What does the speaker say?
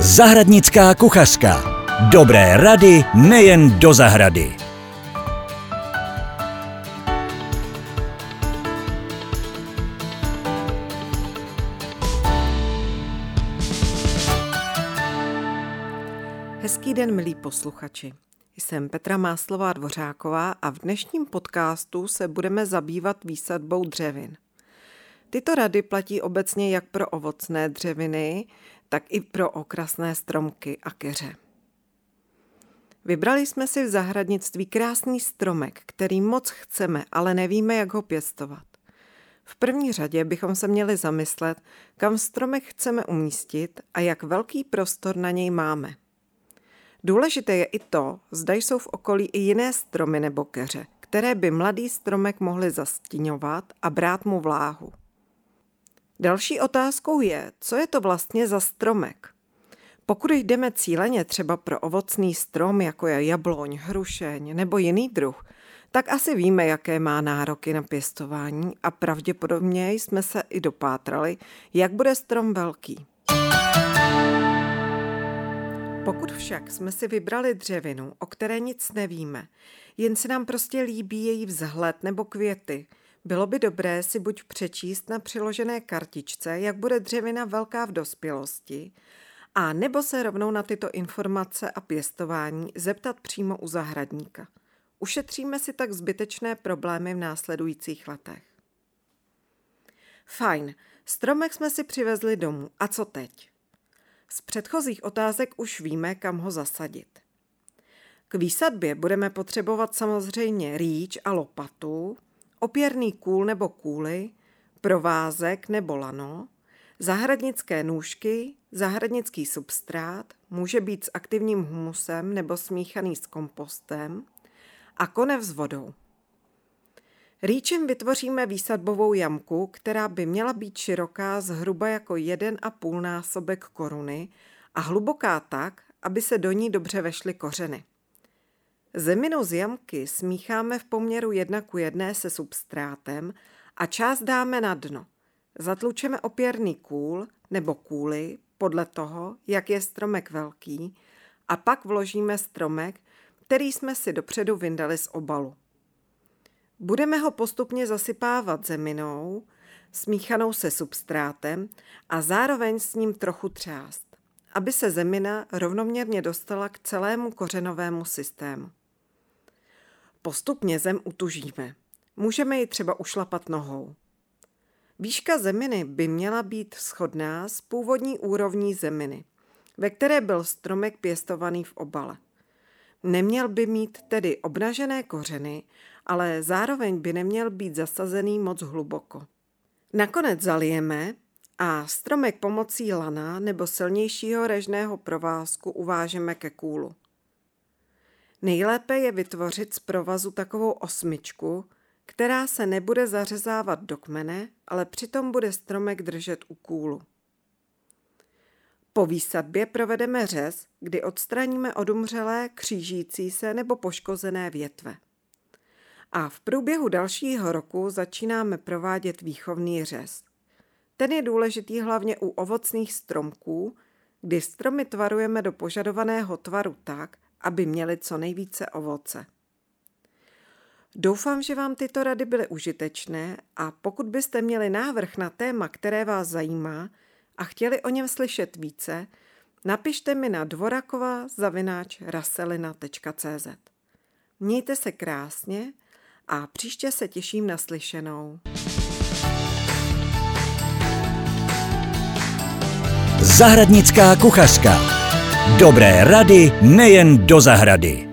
Zahradnická kuchařka. Dobré rady nejen do zahrady. Hezký den, milí posluchači. Jsem Petra Máslová Dvořáková a v dnešním podcastu se budeme zabývat výsadbou dřevin. Tyto rady platí obecně jak pro ovocné dřeviny, tak i pro okrasné stromky a keře. Vybrali jsme si v zahradnictví krásný stromek, který moc chceme, ale nevíme, jak ho pěstovat. V první řadě bychom se měli zamyslet, kam stromek chceme umístit a jak velký prostor na něj máme. Důležité je i to, zda jsou v okolí i jiné stromy nebo keře, které by mladý stromek mohly zastíňovat a brát mu vláhu. Další otázkou je, co je to vlastně za stromek. Pokud jdeme cíleně třeba pro ovocný strom, jako je jabloň, hrušeň nebo jiný druh, tak asi víme, jaké má nároky na pěstování a pravděpodobně jsme se i dopátrali, jak bude strom velký. Pokud však jsme si vybrali dřevinu, o které nic nevíme, jen se nám prostě líbí její vzhled nebo květy, bylo by dobré si buď přečíst na přiložené kartičce, jak bude dřevina velká v dospělosti, a nebo se rovnou na tyto informace a pěstování zeptat přímo u zahradníka. Ušetříme si tak zbytečné problémy v následujících letech. Fajn, stromek jsme si přivezli domů. A co teď? Z předchozích otázek už víme, kam ho zasadit. K výsadbě budeme potřebovat samozřejmě rýč a lopatu, opěrný kůl nebo kůly, provázek nebo lano, zahradnické nůžky, zahradnický substrát, může být s aktivním humusem nebo smíchaný s kompostem a konev s vodou. Rýčem vytvoříme výsadbovou jamku, která by měla být široká zhruba jako 1,5 násobek koruny a hluboká tak, aby se do ní dobře vešly kořeny. Zeminu z jamky smícháme v poměru 1 ku 1 se substrátem a část dáme na dno. Zatlučeme opěrný kůl nebo kůly podle toho, jak je stromek velký a pak vložíme stromek, který jsme si dopředu vyndali z obalu. Budeme ho postupně zasypávat zeminou, smíchanou se substrátem a zároveň s ním trochu třást, aby se zemina rovnoměrně dostala k celému kořenovému systému. Postupně zem utužíme. Můžeme ji třeba ušlapat nohou. Výška zeminy by měla být shodná s původní úrovní zeminy, ve které byl stromek pěstovaný v obale. Neměl by mít tedy obnažené kořeny, ale zároveň by neměl být zasazený moc hluboko. Nakonec zalijeme a stromek pomocí lana nebo silnějšího režného provázku uvážeme ke kůlu. Nejlépe je vytvořit z provazu takovou osmičku, která se nebude zařezávat do kmene, ale přitom bude stromek držet u kůlu. Po výsadbě provedeme řez, kdy odstraníme odumřelé, křížící se nebo poškozené větve. A v průběhu dalšího roku začínáme provádět výchovný řez. Ten je důležitý hlavně u ovocných stromků, kdy stromy tvarujeme do požadovaného tvaru tak, aby měli co nejvíce ovoce. Doufám, že vám tyto rady byly užitečné a pokud byste měli návrh na téma, které vás zajímá a chtěli o něm slyšet více, napište mi na dvorakova zavináč raselina.cz. Mějte se krásně a příště se těším na slyšenou. Zahradnická kuchařka. Dobré rady nejen do zahrady.